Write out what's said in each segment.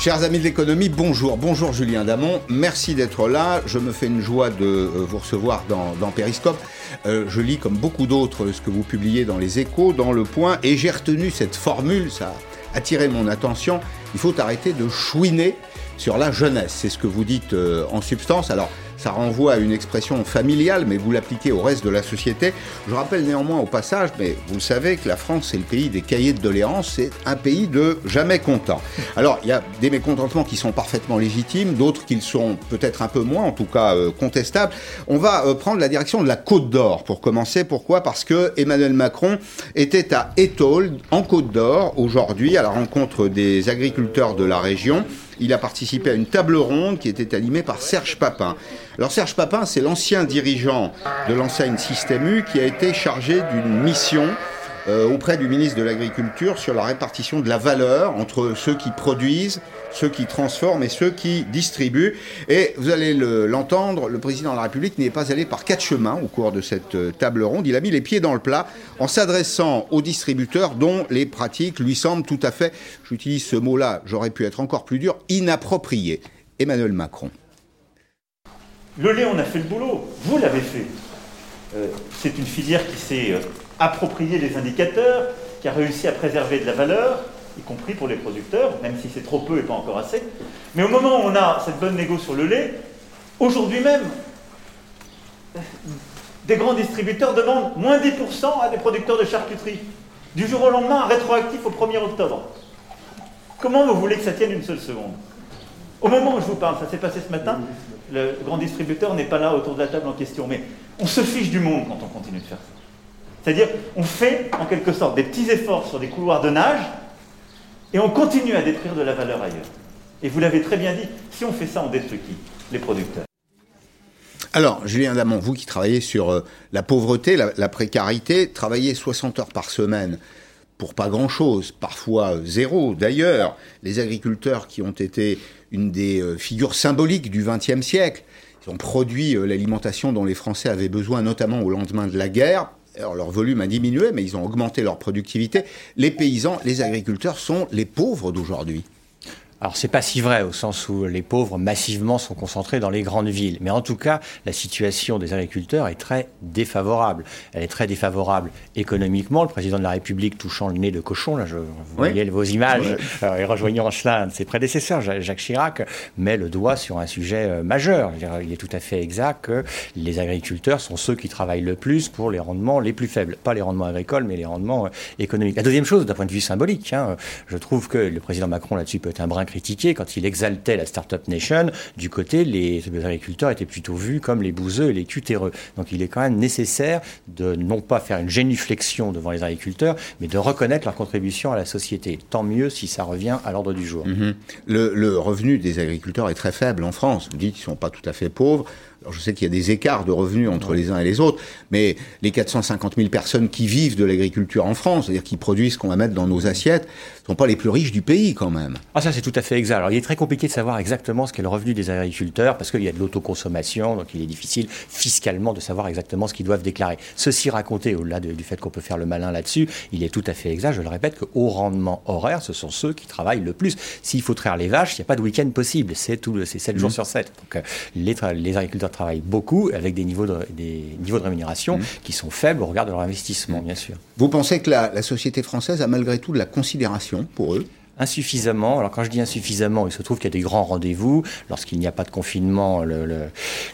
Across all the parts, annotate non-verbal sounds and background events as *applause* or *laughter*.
Chers amis de l'économie, bonjour. Bonjour Julien Damon, merci d'être là. Je me fais une joie de euh, vous recevoir dans, dans Periscope. Euh, je lis comme beaucoup d'autres ce que vous publiez dans les échos, dans le point, et j'ai retenu cette formule, ça a attiré mon attention. Il faut arrêter de chouiner sur la jeunesse. C'est ce que vous dites euh, en substance. Alors, ça renvoie à une expression familiale, mais vous l'appliquez au reste de la société. Je rappelle néanmoins au passage, mais vous le savez, que la France, c'est le pays des cahiers de doléances, c'est un pays de jamais content. Alors, il y a des mécontentements qui sont parfaitement légitimes, d'autres qui le sont peut-être un peu moins, en tout cas euh, contestables. On va euh, prendre la direction de la Côte d'Or pour commencer. Pourquoi? Parce que Emmanuel Macron était à Étole, en Côte d'Or, aujourd'hui, à la rencontre des agriculteurs de la région. Il a participé à une table ronde qui était animée par Serge Papin. Alors Serge Papin, c'est l'ancien dirigeant de l'enseigne Système U qui a été chargé d'une mission auprès du ministre de l'Agriculture sur la répartition de la valeur entre ceux qui produisent, ceux qui transforment et ceux qui distribuent. Et vous allez l'entendre, le, président de la République n'est pas allé par quatre chemins au cours de cette euh, table ronde. Il a mis les pieds dans le plat en s'adressant aux distributeurs dont les pratiques lui semblent tout à fait, j'utilise ce mot-là, j'aurais pu être encore plus dur, inappropriées. Emmanuel Macron. Le lait, on a fait le boulot. Vous l'avez fait. Euh, c'est une filière qui s'est euh, approprié les indicateurs, qui a réussi à préserver de la valeur, y compris pour les producteurs, même si c'est trop peu et pas encore assez. Mais au moment où on a cette bonne négo sur le lait, aujourd'hui même, des grands distributeurs demandent moins 10% à des producteurs de charcuterie. Du jour au lendemain, rétroactif au 1er octobre. Comment vous voulez que ça tienne une seule seconde? Au moment où je vous parle, ça s'est passé ce matin, le grand distributeur n'est pas là autour de la table en question. Mais on se fiche du monde quand on continue de faire ça. C'est-à-dire, on fait en quelque sorte des petits efforts sur des couloirs de nage et on continue à détruire de la valeur ailleurs. Et vous l'avez très bien dit, si on fait ça, on détruit qui? Les producteurs. Alors, Julien Damon, vous qui travaillez sur euh, la pauvreté, la, précarité, travaillez 60 heures par semaine pour pas grand-chose, parfois euh, zéro. D'ailleurs, les agriculteurs qui ont été une des euh, figures symboliques du XXe siècle, ils ont produit l'alimentation dont les Français avaient besoin, notamment au lendemain de la guerre. Alors, leur volume a diminué, mais ils ont augmenté leur productivité. Les paysans, les agriculteurs sont les pauvres d'aujourd'hui. Alors c'est pas si vrai au sens où les pauvres massivement sont concentrés dans les grandes villes, mais en tout cas la situation des agriculteurs est très défavorable. Elle est très défavorable économiquement. Le président de la République touchant le nez de cochon, là je vous oui. voyez vos images, euh, et rejoignant cela un de ses prédécesseurs, Jacques Chirac, met le doigt sur un sujet euh, majeur. Il est tout à fait exact que les agriculteurs sont ceux qui travaillent le plus pour les rendements les plus faibles, pas les rendements agricoles, mais les rendements euh, économiques. La deuxième chose, d'un point de vue symbolique, hein, je trouve que le président Macron là-dessus peut être un brin critiqué quand il exaltait la Startup Nation. Du côté, les, agriculteurs étaient plutôt vus comme les bouseux et les cutéreux. Donc il est quand même nécessaire de non pas faire une génuflexion devant les agriculteurs, mais de reconnaître leur contribution à la société. Tant mieux si ça revient à l'ordre du jour. -hmm. le, le, revenu des agriculteurs est très faible en France. Vous dites qu'ils ne sont pas tout à fait pauvres. Alors je sais qu'il y a des écarts de revenus entre les uns et les autres, mais les 450 000 personnes qui vivent de l'agriculture en France, c'est-à-dire qui produisent ce qu'on va mettre dans nos assiettes, ne sont pas les plus riches du pays quand même. Ah ça c'est tout à fait exact. Alors il est très compliqué de savoir exactement ce qu'est le revenu des agriculteurs, parce qu'il y a de l'autoconsommation, donc il est difficile fiscalement de savoir exactement ce qu'ils doivent déclarer. Ceci raconté, au-delà de, du fait qu'on peut faire le malin là-dessus, il est tout à fait exact, je le répète, que haut rendement horaire, ce sont ceux qui travaillent le plus. S'il faut traire les vaches, il n'y a pas de week-end possible, c'est 7 mmh. jours sur 7. Donc euh, les, les agriculteurs travaillent beaucoup avec des niveaux de, des niveaux de rémunération mmh. qui sont faibles au regard de leur investissement, mmh. bien sûr. Vous pensez que la, la société française a malgré tout de la considération pour eux? Insuffisamment. Alors quand je dis insuffisamment, il se trouve qu'il y a des grands rendez-vous. Lorsqu'il n'y a pas de confinement, le, le,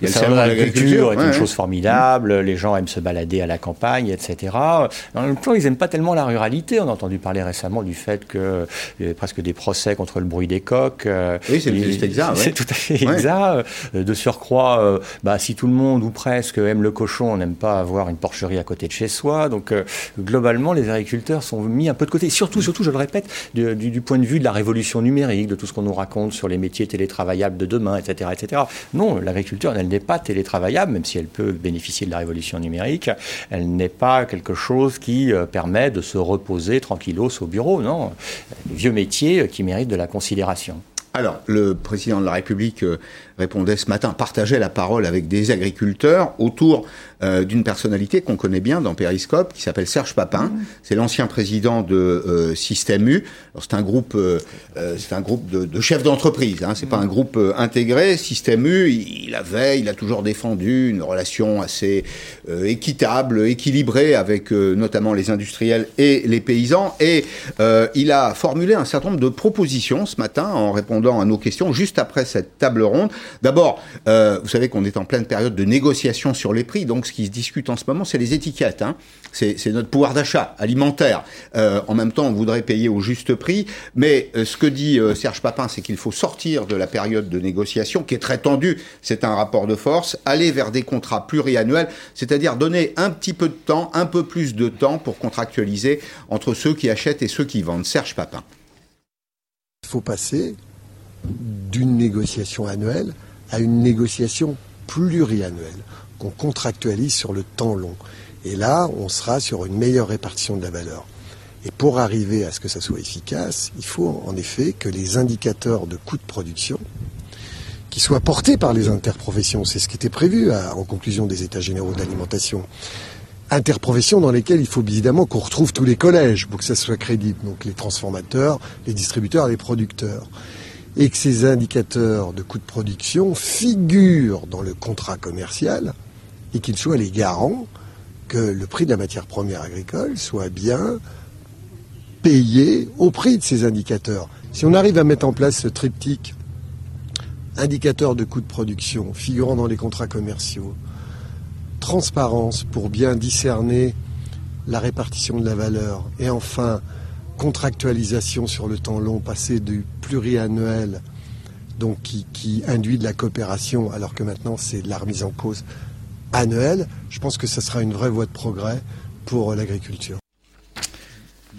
le salon de l'agriculture est ouais, une chose formidable. Les gens aiment se balader à la campagne, etc. En même temps, ils n'aiment pas tellement la ruralité. On a entendu parler récemment du fait qu'il y avait presque des procès contre le bruit des coques. Oui, c'est exact. *laughs* C'est tout à fait exact. De surcroît, bah, si tout le monde ou presque aime le cochon, on n'aime pas avoir une porcherie à côté de chez soi. Donc globalement, les agriculteurs sont mis un peu de côté. Surtout, surtout, je le répète, du, du, du point de vue de la révolution numérique, de tout ce qu'on nous raconte sur les métiers télétravaillables de demain, etc. etc. Non, l'agriculture, elle n'est pas télétravaillable, même si elle peut bénéficier de la révolution numérique. Elle n'est pas quelque chose qui euh, permet de se reposer tranquillos au bureau. Non, vieux métiers qui méritent de la considération. Alors, le président de la République répondait ce matin, partageait la parole avec des agriculteurs autour euh, d'une personnalité qu'on connaît bien dans Periscope, qui s'appelle Serge Papin. Mmh. C'est l'ancien président de euh, Système U. C'est un groupe, euh, c'est un groupe de, de chefs d'entreprise. Hein. C'est pas un groupe intégré. Système U, il, avait, il a toujours défendu une relation assez équitable, équilibrée avec notamment les industriels et les paysans. Et il a formulé un certain nombre de propositions ce matin en répondant à nos questions juste après cette table ronde. D'abord, vous savez qu'on est en pleine période de négociation sur les prix, donc ce qui se discute en ce moment, c'est les étiquettes. Hein. C'est notre pouvoir d'achat alimentaire. Euh, en même temps, on voudrait payer au juste prix. Mais euh, ce que dit euh, Serge Papin, c'est qu'il faut sortir de la période de négociation, qui est très tendue. C'est un rapport de force. Aller vers des contrats pluriannuels, c'est-à-dire donner un petit peu de temps, un peu plus de temps pour contractualiser entre ceux qui achètent et ceux qui vendent. Serge Papin. Il faut passer d'une négociation annuelle à une négociation pluriannuelle qu'on contractualise sur le temps long. Et là, on sera sur une meilleure répartition de la valeur. Et pour arriver à ce que ça soit efficace, il faut en effet que les indicateurs de coûts de production, qui soient portés par les interprofessions, c'est ce qui était prévu en conclusion des États généraux de l'alimentation, interprofessions dans lesquelles il faut évidemment qu'on retrouve tous les collèges pour que ça soit crédible, donc les transformateurs, les distributeurs, les producteurs et que ces indicateurs de coûts de production figurent dans le contrat commercial et qu'ils soient les garants que le prix de la matière première agricole soit bien payé au prix de ces indicateurs. Si on arrive à mettre en place ce triptyque indicateur de coûts de production figurant dans les contrats commerciaux, transparence pour bien discerner la répartition de la valeur et enfin contractualisation sur le temps long, passer du pluriannuel, donc qui, induit de la coopération, alors que maintenant c'est de la remise en cause annuelle, je pense que ce sera une vraie voie de progrès pour l'agriculture.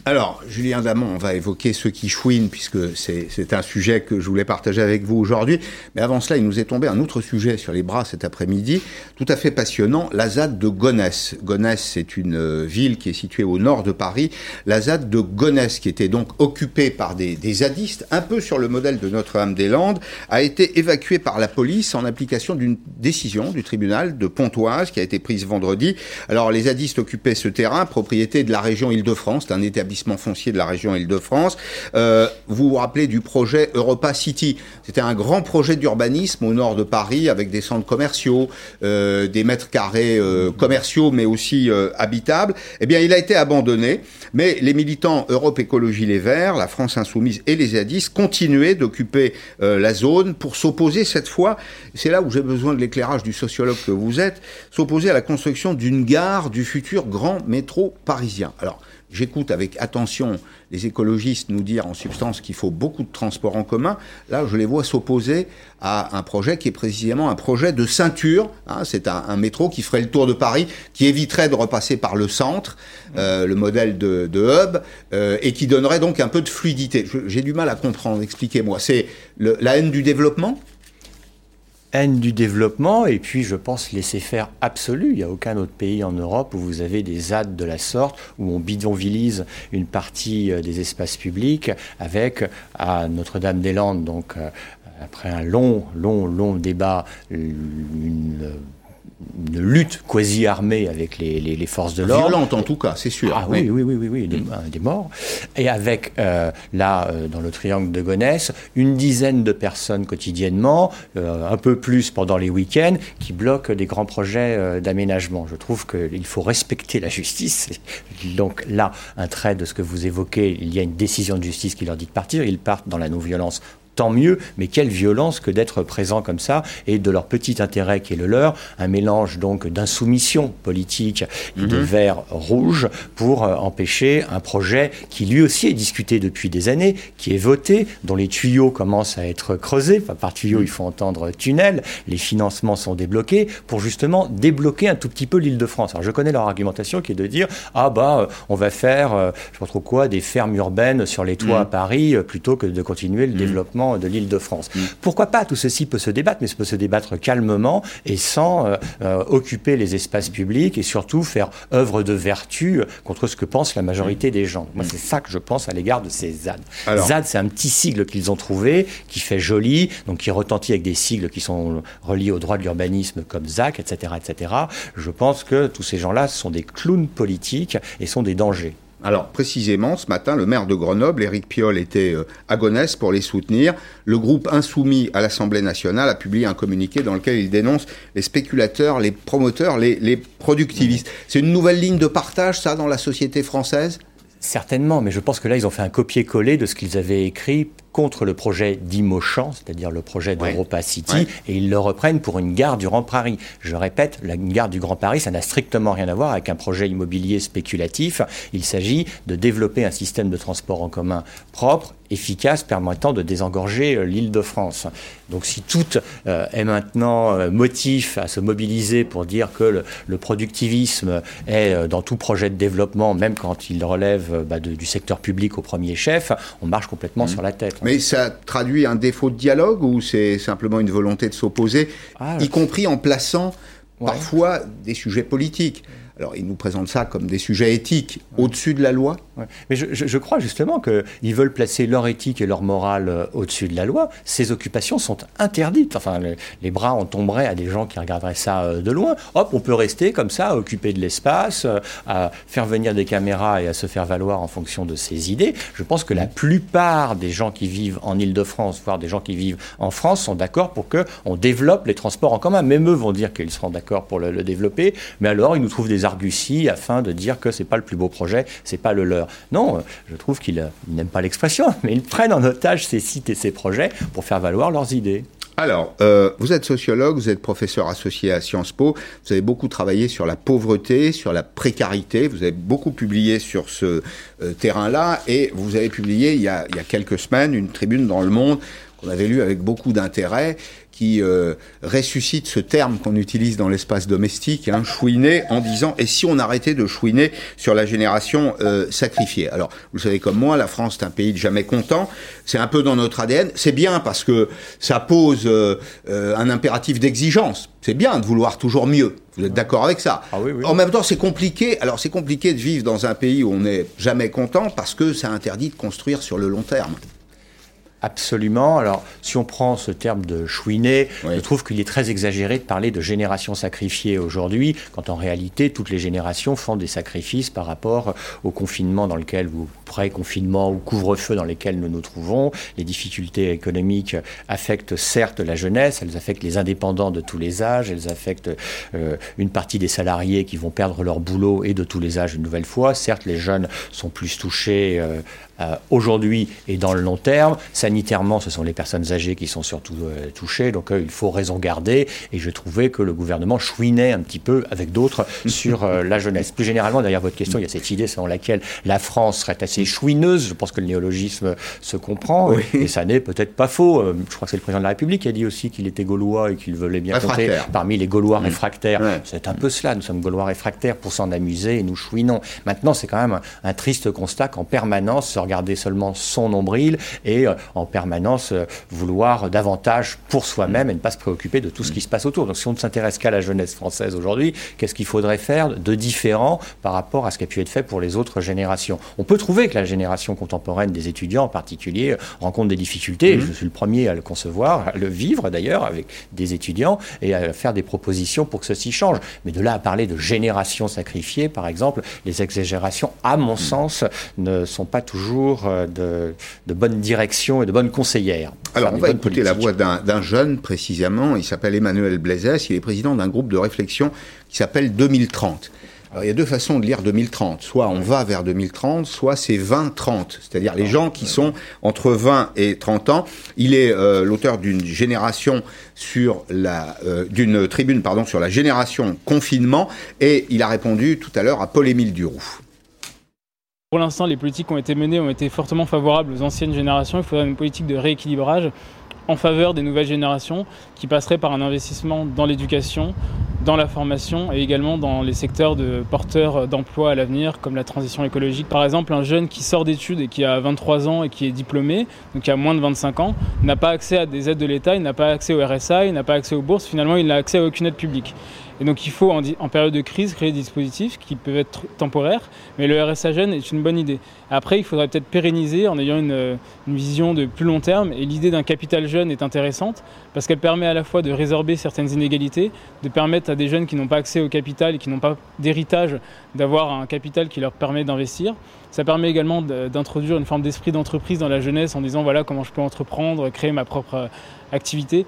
Alors, Julien Damon, on va évoquer ceux qui chouinent, puisque c'est un sujet que je voulais partager avec vous aujourd'hui. Mais avant cela, il nous est tombé un autre sujet sur les bras cet après-midi, tout à fait passionnant, la ZAD de Gonesse. Gonesse, c'est une euh, ville qui est située au nord de Paris. La ZAD de Gonesse, qui était donc occupée par des, des zadistes, un peu sur le modèle de Notre-Dame-des-Landes, a été évacuée par la police en application d'une décision du tribunal de Pontoise qui a été prise vendredi. Alors, les zadistes occupaient ce terrain, propriété de la région Île-de-France, d'un établissement foncier de la région Île-de-France. Euh, vous vous rappelez du projet Europa City C'était un grand projet d'urbanisme au nord de Paris avec des centres commerciaux, euh, des mètres carrés euh, commerciaux mais aussi habitables. Eh bien, il a été abandonné, mais les militants Europe Écologie Les Verts, la France Insoumise et les ZADIS continuaient d'occuper la zone pour s'opposer cette fois, c'est là où j'ai besoin de l'éclairage du sociologue que vous êtes, s'opposer à la construction d'une gare du futur grand métro parisien. Alors, J'écoute avec attention les écologistes nous dire en substance qu'il faut beaucoup de transports en commun. Là, je les vois s'opposer à un projet qui est précisément un projet de ceinture. Hein. c'est un, métro qui ferait le tour de Paris, qui éviterait de repasser par le centre, euh, le modèle de, hub, euh, et qui donnerait donc un peu de fluidité. J'ai du mal à comprendre. Expliquez-moi. C'est la haine du développement? Haine du développement et puis je pense laisser faire absolu. Il n'y a aucun autre pays en Europe où vous avez des ZAD de la sorte, où on bidonvilise une partie euh, des espaces publics avec à Notre-Dame-des-Landes, donc euh, après un long, long, long débat, une une lutte quasi armée avec les, les, forces de l'ordre. Violente en tout cas, c'est sûr. Ah oui, oui, oui, oui, oui, des, des, morts. Et avec, euh, là, euh, dans le triangle de Gonesse, une dizaine de personnes quotidiennement, euh, un peu plus pendant les week-ends, qui bloquent des grands projets d'aménagement. Je trouve qu'il faut respecter la justice. Donc là, un trait de ce que vous évoquez, il y a une décision de justice qui leur dit de partir. Ils partent dans la non-violence tant mieux, mais quelle violence que d'être présent comme ça et de leur petit intérêt qui est le leur, un mélange donc d'insoumission politique et de mhm. vert rouge pour euh, empêcher un projet qui lui aussi est discuté depuis des années, qui est voté, dont les tuyaux commencent à être creusés, enfin, par tuyaux il faut entendre tunnel, les financements sont débloqués pour justement débloquer un tout petit peu l'île de France. Alors je connais leur argumentation qui est de dire ah bah euh, on va faire euh, je sais pas trop quoi des fermes urbaines sur les toits mhm. à Paris plutôt que de continuer le mhm. développement de l'île de France. Mm. Pourquoi pas Tout ceci peut se débattre, mais ça peut se débattre calmement et sans euh, euh, occuper les espaces publics et surtout faire œuvre de vertu contre ce que pense la majorité des gens. Moi, mm. c'est ça que je pense à l'égard de ces ZAD. ZAD, c'est un petit sigle qu'ils ont trouvé, qui fait joli, donc qui retentit avec des sigles qui sont reliés au droit de l'urbanisme comme ZAC, etc., etc. Je pense que tous ces gens-là sont des clowns politiques et sont des dangers. Alors précisément, ce matin, le maire de Grenoble, Éric Piolle, était euh, à Gonesse pour les soutenir. Le groupe insoumis à l'Assemblée nationale a publié un communiqué dans lequel il dénonce les spéculateurs, les promoteurs, les, les productivistes. C'est une nouvelle ligne de partage, ça, dans la société française? Certainement, mais je pense que là, ils ont fait un copier-coller de ce qu'ils avaient écrit contre le projet d'Imochan, c'est-à-dire le projet d'Europa City, et ils le reprennent pour une gare du Grand Paris. Je répète, la gare du Grand Paris, ça n'a strictement rien à voir avec un projet immobilier spéculatif. Il s'agit de développer un système de transport en commun propre, efficace, permettant de désengorger euh, l'île de France. Donc si tout euh, est maintenant euh, motif à se mobiliser pour dire que le, productivisme est dans tout projet de développement, même quand il relève bah, du secteur public au premier chef, on marche complètement mmh. sur la tête. Mais ça traduit un défaut de dialogue ou c'est simplement une volonté de s'opposer, ah, y compris en plaçant parfois des sujets politiques? Alors, ils nous présentent ça comme des sujets éthiques au-dessus de la loi. Mais je, crois justement qu'ils veulent placer leur éthique et leur morale euh, au-dessus de la loi. Ces occupations sont interdites. Enfin, les, bras en tomberaient à des gens qui regarderaient ça euh, de loin. Hop, on peut rester comme ça, à occuper de l'espace, euh, à faire venir des caméras et à se faire valoir en fonction de ses idées. Je pense que la plupart des gens qui vivent en Ile-de-France, voire des gens qui vivent en France, sont d'accord pour qu'on développe les transports en commun. Même eux vont dire qu'ils seront d'accord pour le, le développer. Mais alors, ils nous trouvent des arguties afin de dire que c'est pas le plus beau projet, c'est pas le leur. Non, je trouve qu'ils n'aiment pas l'expression, *laughs* mais ils prennent en otage ces sites et ces projets pour faire valoir leurs idées. Alors, euh, vous êtes sociologue, vous êtes professeur associé à Sciences Po, vous avez beaucoup travaillé sur la pauvreté, sur la précarité, vous avez beaucoup publié sur ce euh, terrain-là, et vous avez publié il y, a, quelques semaines une tribune dans Le Monde qu'on avait lu avec beaucoup d'intérêt, qui euh, ressuscite ce terme qu'on utilise dans l'espace domestique, hein, chouiner, en disant et si on arrêtait de chouiner sur la génération euh, sacrifiée? Alors, vous savez comme moi, la France est un pays de jamais content. C'est un peu dans notre ADN. C'est bien parce que ça pose euh, un impératif d'exigence. C'est bien de vouloir toujours mieux. Vous êtes d'accord avec ça? Ah oui, oui. En même temps, c'est compliqué. Alors, c'est compliqué de vivre dans un pays où on n'est jamais content parce que ça interdit de construire sur le long terme. Absolument. Alors, si on prend ce terme de chouiner, je trouve qu'il est très exagéré de parler de génération sacrifiée aujourd'hui, quand en réalité, toutes les générations font des sacrifices par rapport au confinement dans lequel, ou pré-confinement, ou couvre-feu dans lesquels nous nous trouvons. Les difficultés économiques affectent certes la jeunesse, elles affectent les indépendants de tous les âges, elles affectent euh, une partie des salariés qui vont perdre leur boulot et de tous les âges une nouvelle fois. Certes, les jeunes sont plus touchés euh, euh, aujourd'hui et dans le long terme. Sanitairement, ce sont les personnes âgées qui sont surtout euh, touchées, donc euh, il faut raison garder. Et je trouvais que le gouvernement chouinait un petit peu avec d'autres *laughs* sur la jeunesse. Plus généralement, derrière votre question, il y a cette idée selon laquelle la France serait assez chouineuse. Je pense que le néologisme se comprend, et ça n'est peut-être pas faux. Je crois que c'est le président de la République qui a dit aussi qu'il était gaulois et qu'il voulait bien compter parmi les Gaulois réfractaires. C'est un peu cela, nous sommes Gaulois réfractaires pour s'en amuser et nous chouinons. Maintenant, c'est quand même un, un triste constat qu'en permanence, regarder seulement son nombril et euh, en permanence euh, vouloir davantage pour soi-même et ne pas se préoccuper de tout ce qui se passe autour. Donc si on ne s'intéresse qu'à la jeunesse française aujourd'hui, qu'est-ce qu'il faudrait faire de différent par rapport à ce qui a pu être fait pour les autres générations? On peut trouver que la génération contemporaine des étudiants en particulier euh, rencontre des difficultés, mmh. je suis le premier à le concevoir, à le vivre d'ailleurs avec des étudiants et à faire des propositions pour que ceci change. Mais de là à parler de génération sacrifiée, par exemple, les exagérations, à mon mmh. sens, ne sont pas toujours euh, de, de bonne direction et de bonnes conseillères. Alors, on va écouter la voix d'un jeune, précisément. Il s'appelle Emmanuel Blaisès. Il est président d'un groupe de réflexion qui s'appelle 2030. Alors, il y a deux façons de lire 2030. Soit on va vers 2030, soit c'est 20-30. C'est-à-dire les gens qui sont entre 20 et 30 ans. Il est euh, l'auteur d'une génération sur la, euh, d'une tribune, pardon, sur la génération confinement. Et il a répondu tout à l'heure à Paul-Émile Duroux. Pour l'instant, les politiques qui ont été menées ont été fortement favorables aux anciennes générations. Il faudrait une politique de rééquilibrage en faveur des nouvelles générations qui passerait par un investissement dans l'éducation, dans la formation et également dans les secteurs de porteurs d'emplois à l'avenir comme la transition écologique. Par exemple, un jeune qui sort d'études et qui a 23 ans et qui est diplômé, donc qui a moins de 25 ans, n'a pas accès à des aides de l'État, il n'a pas accès au RSA, il n'a pas accès aux bourses, finalement il n'a accès à aucune aide publique. Et donc il faut en, période de crise créer des dispositifs qui peuvent être temporaires, mais le RSA jeune est une bonne idée. Après, il faudrait peut-être pérenniser en ayant une, vision de plus long terme, et l'idée d'un capital jeune est intéressante parce qu'elle permet à la fois de résorber certaines inégalités, de permettre à des jeunes qui n'ont pas accès au capital et qui n'ont pas d'héritage d'avoir un capital qui leur permet d'investir. Ça permet également d'introduire une forme d'esprit d'entreprise dans la jeunesse en disant voilà comment je peux entreprendre, créer ma propre activité.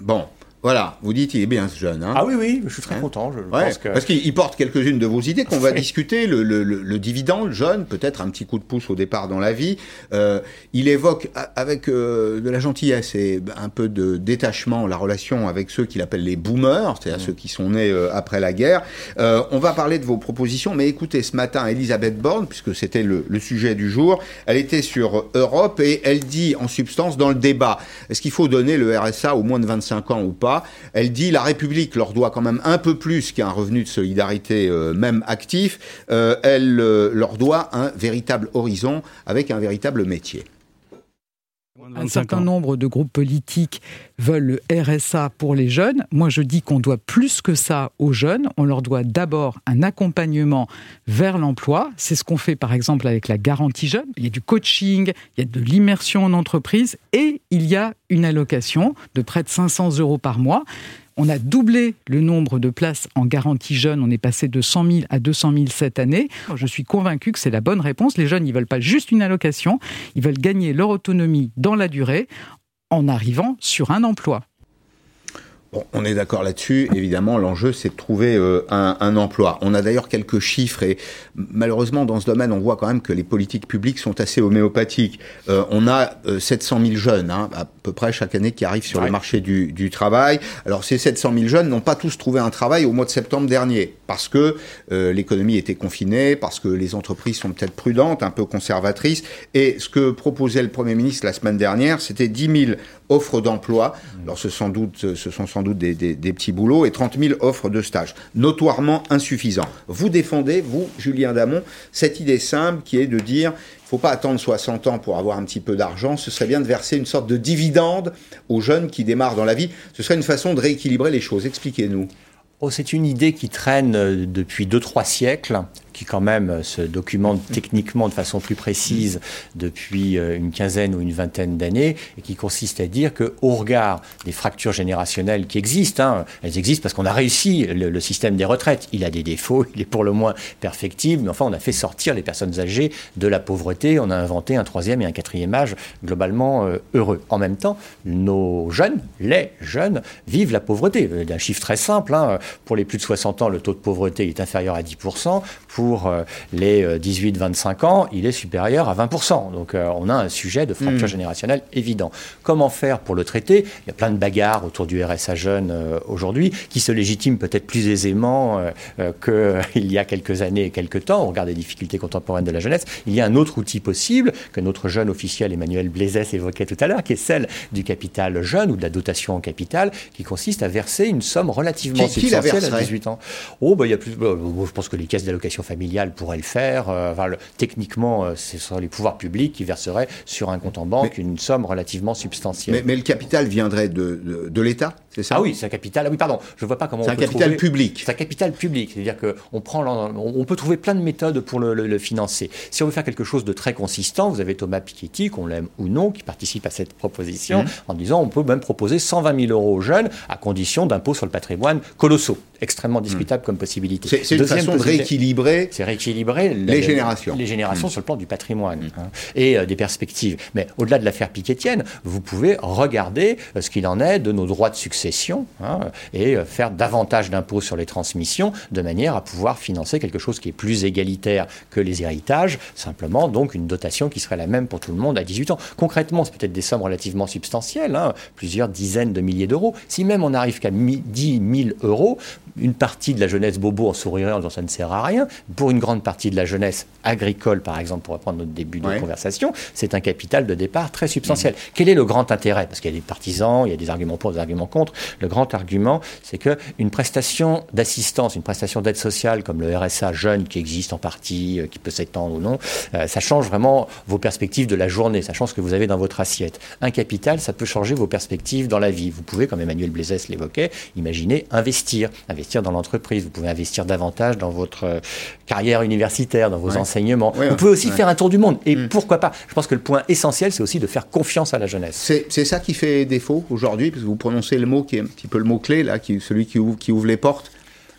Bon, voilà, vous dites il est bien ce jeune. Hein ah oui, oui, je suis très hein content. Je pense que... Parce qu'il porte quelques-unes de vos idées qu'on va *laughs* discuter. Le, le, le, dividende, jeune, peut-être un petit coup de pouce au départ dans la vie. Euh, il évoque avec euh, de la gentillesse et un peu de détachement la relation avec ceux qu'il appelle les boomers, c'est-à-dire mmh. ceux qui sont nés euh, après la guerre. Euh, on va parler de vos propositions, mais écoutez, ce matin, Elisabeth Borne, puisque c'était le, sujet du jour, elle était sur Europe et elle dit en substance dans le débat, est-ce qu'il faut donner le RSA aux moins de 25 ans ou pas? Elle dit la République leur doit quand même un peu plus qu'un revenu de solidarité euh, même actif. Euh, elle euh, leur doit un véritable horizon avec un véritable métier. Un certain nombre de groupes politiques veulent le RSA pour les jeunes. Moi, je dis qu'on doit plus que ça aux jeunes. On leur doit d'abord un accompagnement vers l'emploi. C'est ce qu'on fait, par exemple, avec la garantie jeune. Il y a du coaching, il y a de l'immersion en entreprise et il y a une allocation de près de 500 euros par mois. On a doublé le nombre de places en garantie jeune. On est passé de 100 000 à 200 000 cette année. Je suis convaincu que c'est la bonne réponse. Les jeunes, ils veulent pas juste une allocation. Ils veulent gagner leur autonomie dans la durée en arrivant sur un emploi on est d'accord là-dessus. Évidemment, l'enjeu, c'est de trouver euh, un, emploi. On a d'ailleurs quelques chiffres et malheureusement, dans ce domaine, on voit quand même que les politiques publiques sont assez homéopathiques. Euh, on a 700 euh, 000 jeunes, hein, à peu près chaque année, qui arrivent sur le marché du, du, travail. Alors, ces 700 000 jeunes n'ont pas tous trouvé un travail au mois de septembre dernier parce que l'économie était confinée, parce que les entreprises sont peut-être prudentes, un peu conservatrices. Et ce que proposait le Premier ministre la semaine dernière, c'était 10 000 offres d'emploi. Alors, ce, sans doute, ce sont sans doute des, petits boulots, et 30 000 offres de stage, notoirement insuffisants. Vous défendez, vous, Julien Damon, cette idée simple qui est de dire il ne faut pas attendre 60 ans pour avoir un petit peu d'argent, ce serait bien de verser une sorte de dividende aux jeunes qui démarrent dans la vie. Ce serait une façon de rééquilibrer les choses. Expliquez-nous. Oh, c'est une idée qui traîne euh, depuis 2-3 siècles qui quand même se documente techniquement de façon plus précise depuis euh, une quinzaine ou une vingtaine d'années, et qui consiste à dire que, au regard des fractures générationnelles qui existent, hein, elles existent parce qu'on a réussi le, système des retraites. Il a des défauts, *laughs* il est pour le moins perfectible, mais enfin, on a fait sortir les personnes âgées de la pauvreté, on a inventé un troisième et un quatrième âge globalement euh, heureux. En même temps, nos jeunes, les jeunes, vivent la pauvreté. Un chiffre très simple, hein, pour les plus de 60 ans, le taux de pauvreté est inférieur à 10%. Pour pour euh, les 18-25 euh, ans, il est supérieur à 20%. Donc euh, on a un sujet de fracture mmh. générationnelle évident. Comment faire pour le traiter? Il y a plein de bagarres autour du RSA jeune aujourd'hui qui se légitiment peut-être plus aisément qu'il *laughs* y a quelques années et quelques temps. On regarde les difficultés contemporaines de la jeunesse. Il y a un autre outil possible que notre jeune officiel Emmanuel Blaisès évoquait tout à l'heure, qui est celle du capital jeune ou de la dotation en capital, qui consiste à verser une somme relativement substantielle à 18 ans. Oh, bah, il y a plus, bah, je pense que les caisses d'allocation familiale familiale pourrait le faire. Euh, techniquement, euh, ce sont les pouvoirs publics qui verseraient sur un compte en banque une somme relativement substantielle. Mais, le capital viendrait de, de, l'État, c'est ça? Ah oui, c'est un capital. Ah oui, pardon, je ne vois pas comment. C'est un capital public. C'est un capital public, c'est-à-dire qu'on prend, on peut trouver plein de méthodes pour le, financer. Si on veut faire quelque chose de très consistant, vous avez Thomas Piketty, qu'on l'aime ou non, qui participe à cette proposition, mmh. en disant on peut même proposer 120 000 euros aux jeunes à condition d'impôts sur le patrimoine colossaux extrêmement discutable mmh. comme possibilité. C'est une façon de rééquilibrer les générations. Les générations mm. sur le plan du patrimoine mm. hein, et euh, des perspectives. Mais au-delà de l'affaire Piquetienne, vous pouvez regarder euh, ce qu'il en est de nos droits de succession hein, et euh, faire davantage d'impôts sur les transmissions de manière à pouvoir financer quelque chose qui est plus égalitaire que les héritages, simplement donc une dotation qui serait la même pour tout le monde à 18 ans. Concrètement, c'est peut-être des sommes relativement substantielles, hein, plusieurs dizaines de milliers d'euros. Si même on n'arrive qu'à 10 000 euros, une partie de la jeunesse bobo en sourirait en disant ça ne sert à rien. Pour une grande partie de la jeunesse agricole, par exemple, pour reprendre notre début de conversation, c'est un capital de départ très substantiel. Mmh. Quel est le grand intérêt? Parce qu'il y a des partisans, il y a des arguments pour, des arguments contre. Le grand argument, c'est qu'une prestation d'assistance, une prestation d'aide sociale comme le RSA jeune qui existe en partie, euh, qui peut s'étendre ou non, euh, ça change vraiment vos perspectives de la journée, ça change ce que vous avez dans votre assiette. Un capital, ça peut changer vos perspectives dans la vie. Vous pouvez, comme Emmanuel Blaisès l'évoquait, imaginer investir, investir dans l'entreprise. Vous pouvez investir davantage dans votre euh, carrière universitaire, dans vos enseignements. vous pouvez aussi faire un tour du monde. Et mm. pourquoi pas? Je pense que le point essentiel, c'est aussi de faire confiance à la jeunesse. C'est ça qui fait défaut aujourd'hui, parce que vous prononcez le mot qui est un petit peu le mot-clé, là, qui, celui qui ouvre, qui ouvre les portes.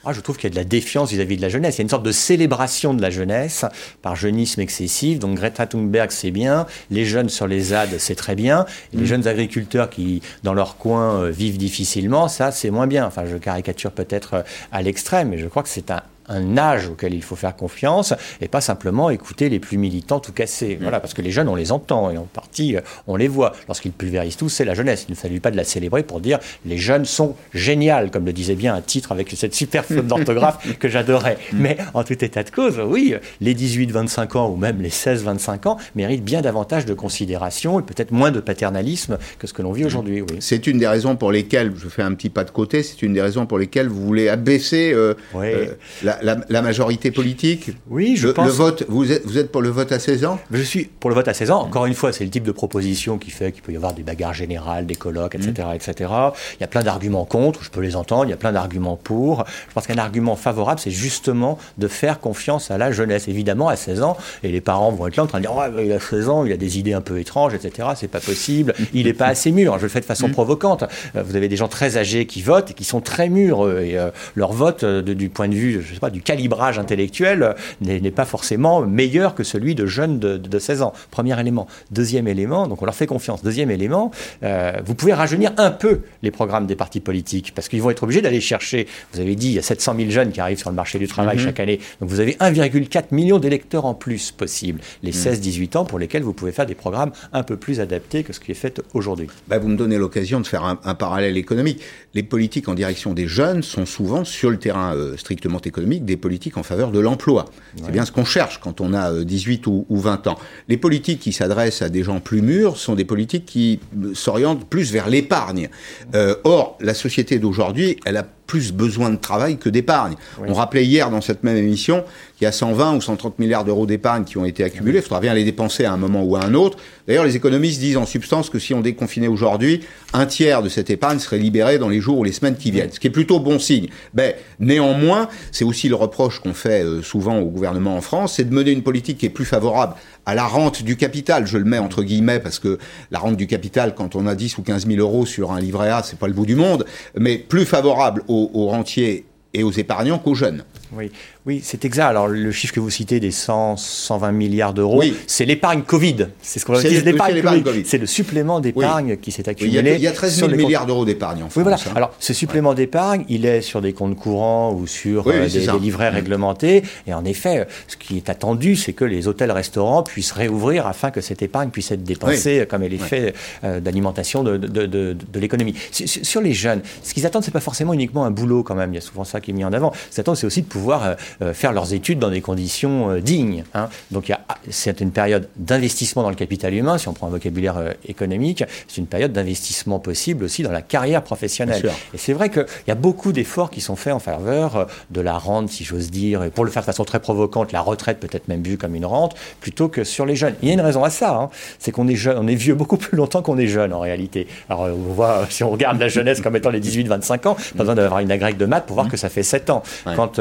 Ah, je trouve qu'il y a de la défiance vis-à-vis de la jeunesse. Il y a une sorte de célébration de la jeunesse par jeunisme excessif. Donc Greta Thunberg, c'est bien. Les jeunes sur les ZAD, c'est très bien. Et les mm. jeunes agriculteurs qui, dans leur coin, euh, vivent difficilement, ça, c'est moins bien. Enfin, je caricature peut-être euh, à l'extrême, mais je crois que c'est un, un âge auquel il faut faire confiance et pas simplement écouter les plus militants tout cassés. Mm. Voilà, parce que les jeunes, on les entend et en partie, euh, on les voit. Lorsqu'ils pulvérisent tout, c'est la jeunesse. Il ne fallait pas de la célébrer pour dire les jeunes sont géniales, comme le disait bien un titre avec cette super faute d'orthographe *laughs* que j'adorais. Mm. Mais en tout état de cause, oui, les 18-25 ans ou même les 16-25 ans méritent bien davantage de considération et peut-être moins de paternalisme que ce que l'on vit mm. aujourd'hui. Oui. C'est une des raisons pour lesquelles, je fais un petit pas de côté, c'est une des raisons pour lesquelles vous voulez abaisser euh, euh, la, la, majorité politique Oui, je le, pense. Le vote, vous êtes, vous êtes pour le vote à 16 ans? Je suis pour le vote à 16 ans. Encore une fois, c'est le type de proposition qui fait qu'il peut y avoir des bagarres générales, des colloques, etc. Mmh. etc. Il y a plein d'arguments contre, je peux les entendre, il y a plein d'arguments pour. Je pense qu'un argument favorable, c'est justement de faire confiance à la jeunesse. Évidemment, à 16 ans, et les parents vont être là en train de dire ouais, il a 16 ans, il a des idées un peu étranges, etc. C'est pas possible, il n'est pas assez mûr. Je le fais de façon mmh. provocante. Euh, vous avez des gens très âgés qui votent et qui sont très mûrs. Et euh, leur vote, euh, du point de vue, je sais pas, du calibrage intellectuel n'est pas forcément meilleur que celui de jeunes de, 16 ans. Premier élément. Deuxième élément, donc on leur fait confiance. Deuxième élément, euh, vous pouvez rajeunir un peu les programmes des partis politiques parce qu'ils vont être obligés d'aller chercher. Vous avez dit, il y a 700 000 jeunes qui arrivent sur le marché du travail mhm. chaque année. Donc vous avez 1,4 million d'électeurs en plus possible. Les 16-18 mhm. ans pour lesquels vous pouvez faire des programmes un peu plus adaptés que ce qui est fait aujourd'hui. Bah, vous me donnez l'occasion de faire un, parallèle économique. Les politiques en direction des jeunes sont souvent, sur le terrain euh, strictement économique, des politiques en faveur de l'emploi. C'est bien ce qu'on cherche quand on a 18 euh, ou, 20 ans. Les politiques qui s'adressent à des gens plus mûrs sont des politiques qui euh, s'orientent plus vers l'épargne. Euh, or, la société d'aujourd'hui, elle a plus besoin de travail que d'épargne. On rappelait hier dans cette même émission qu'il y a 120 ou 130 milliards d'euros d'épargne qui ont été accumulés. Il faudra bien les dépenser à un moment ou à un autre. D'ailleurs, les économistes disent en substance que si on déconfinait aujourd'hui, un tiers de cette épargne serait libéré dans les jours ou les semaines qui viennent, ce qui est plutôt bon signe. Ben, néanmoins, c'est aussi le reproche qu'on fait euh, souvent au gouvernement en France, c'est de mener une politique qui est plus favorable à la rente du capital. Je le mets entre guillemets parce que la rente du capital, quand on a 10 ou 15 000 euros sur un livret A, c'est pas le bout du monde, mais plus favorable aux, aux rentiers et aux épargnants qu'aux jeunes. Oui, oui, c'est exact. Alors, le chiffre que vous citez des 100, 120 milliards d'euros, c'est l'épargne Covid. C'est ce qu'on dit l'épargne Covid. C'est le supplément d'épargne qui s'est accumulé. il, y a, 13 000 milliards d'euros d'épargne en France. Oui, voilà. Hein. Alors, ce supplément d'épargne, il est sur des comptes courants ou sur euh, des, livrets mmh. réglementés. Et en effet, ce qui est attendu, c'est que les hôtels-restaurants puissent réouvrir afin que cette épargne puisse être dépensée comme elle est faite euh, d'alimentation de, de, de, de l'économie. Sur, les jeunes, ce qu'ils attendent, c'est pas forcément uniquement un boulot quand même. Il y a souvent ça qui est mis en avant. Ce qu'ils attendent, c'est aussi de pouvoir euh, faire leurs études dans des conditions euh, dignes. Hein. Donc c'est une période d'investissement dans le capital humain, si on prend un vocabulaire euh, économique, c'est une période d'investissement possible aussi dans la carrière professionnelle. Et c'est vrai qu'il y a beaucoup d'efforts qui sont faits en faveur euh, de la rente, si j'ose dire, et pour le faire de façon très provocante, la retraite peut être même vue comme une rente, plutôt que sur les jeunes. Il y a une raison à ça, hein. c'est qu'on est jeune, on est vieux beaucoup plus longtemps qu'on est jeune en réalité. Alors on voit, si on regarde la jeunesse comme étant les 18-25 ans, pas besoin d'avoir une agrègue de maths pour voir mmh. que ça fait 7 ans. Quand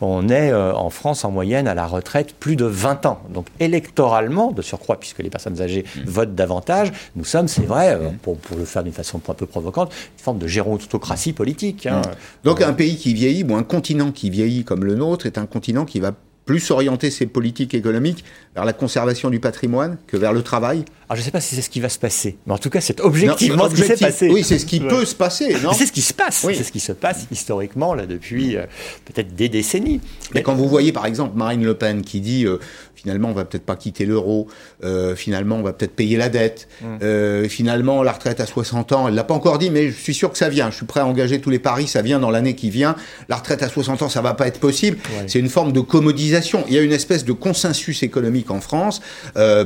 on est en France, en moyenne à la retraite plus de 20 ans. Donc électoralement, de surcroît, puisque les personnes âgées mmh. votent davantage, nous sommes, c'est vrai, euh, mmh. pour, le faire d'une façon un peu provocante, une forme de gérontocratie politique. Hein. Mmh. Donc un pays qui vieillit, ou un continent qui vieillit comme le nôtre, est un continent qui va plus orienter ses politiques économiques vers la conservation du patrimoine que vers le travail alors, je ne sais pas si c'est ce qui va se passer, mais en tout cas, c'est objectivement ce qui s'est passé. Oui, c'est ce qui peut se passer, C'est ce qui se passe. C'est ce qui se passe historiquement, là, depuis euh, peut-être des décennies. Mais, quand vous voyez, par exemple, Marine Le Pen qui dit euh, finalement, on va peut-être pas quitter l'euro, euh, finalement, on va peut-être payer la dette, mm. finalement, la retraite à 60 ans, elle l'a pas encore dit, mais je suis sûr que ça vient. Je suis prêt à engager tous les paris, ça vient dans l'année qui vient. La retraite à 60 ans, ça va pas être possible. C'est une forme de commodisation. Il y a une espèce de consensus économique en France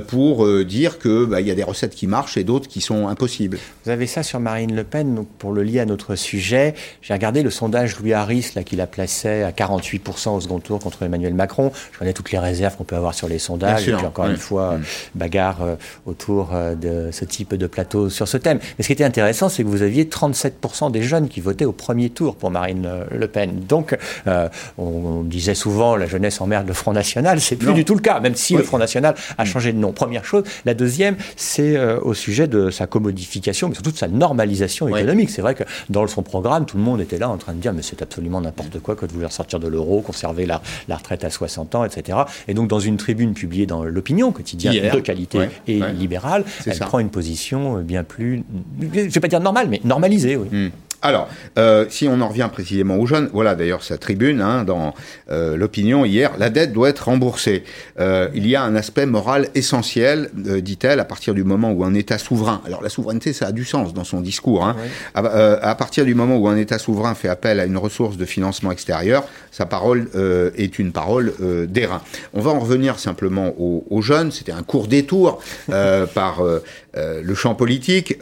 pour dire que bah, il y a des recettes qui marchent et d'autres qui sont impossibles. Vous avez ça sur Marine Le Pen, donc pour le lier à notre sujet, j'ai regardé le sondage Louis Harris là qui la plaçait à 48% au second tour contre Emmanuel Macron. Je connais toutes les réserves qu'on peut avoir sur les sondages. et puis encore une fois, mm. bagarre euh, autour euh, de ce type de plateau sur ce thème. Mais ce qui était intéressant, c'est que vous aviez 37% des jeunes qui votaient au premier tour pour Marine Le Pen. Donc, euh, on, disait souvent la jeunesse emmerde le Front National. C'est plus du tout le cas, même si le Front National a mm. changé de nom. Première chose. La deuxième, c'est euh, au sujet de sa commodification, mais surtout de sa normalisation économique. C'est vrai que dans son programme, tout le monde était là en train de dire mais c'est absolument n'importe quoi que de vouloir sortir de l'euro, conserver la, retraite à 60 ans, etc. Et donc dans une tribune publiée dans l'opinion quotidienne de qualité et libérale, elle prend une position bien plus, je ne vais pas dire normale, mais normalisée. Oui. Hmm. Alors, euh, si on en revient précisément aux jeunes, voilà d'ailleurs sa tribune hein, dans euh, l'opinion hier, la dette doit être remboursée. Euh, il y a un aspect moral essentiel, dit-elle, à partir du moment où un État souverain, alors la souveraineté ça a du sens dans son discours, hein, à, partir du moment où un État souverain fait appel à une ressource de financement extérieur, sa parole est une parole d'airain. On va en revenir simplement aux, aux jeunes, c'était un court détour *laughs* par le champ politique.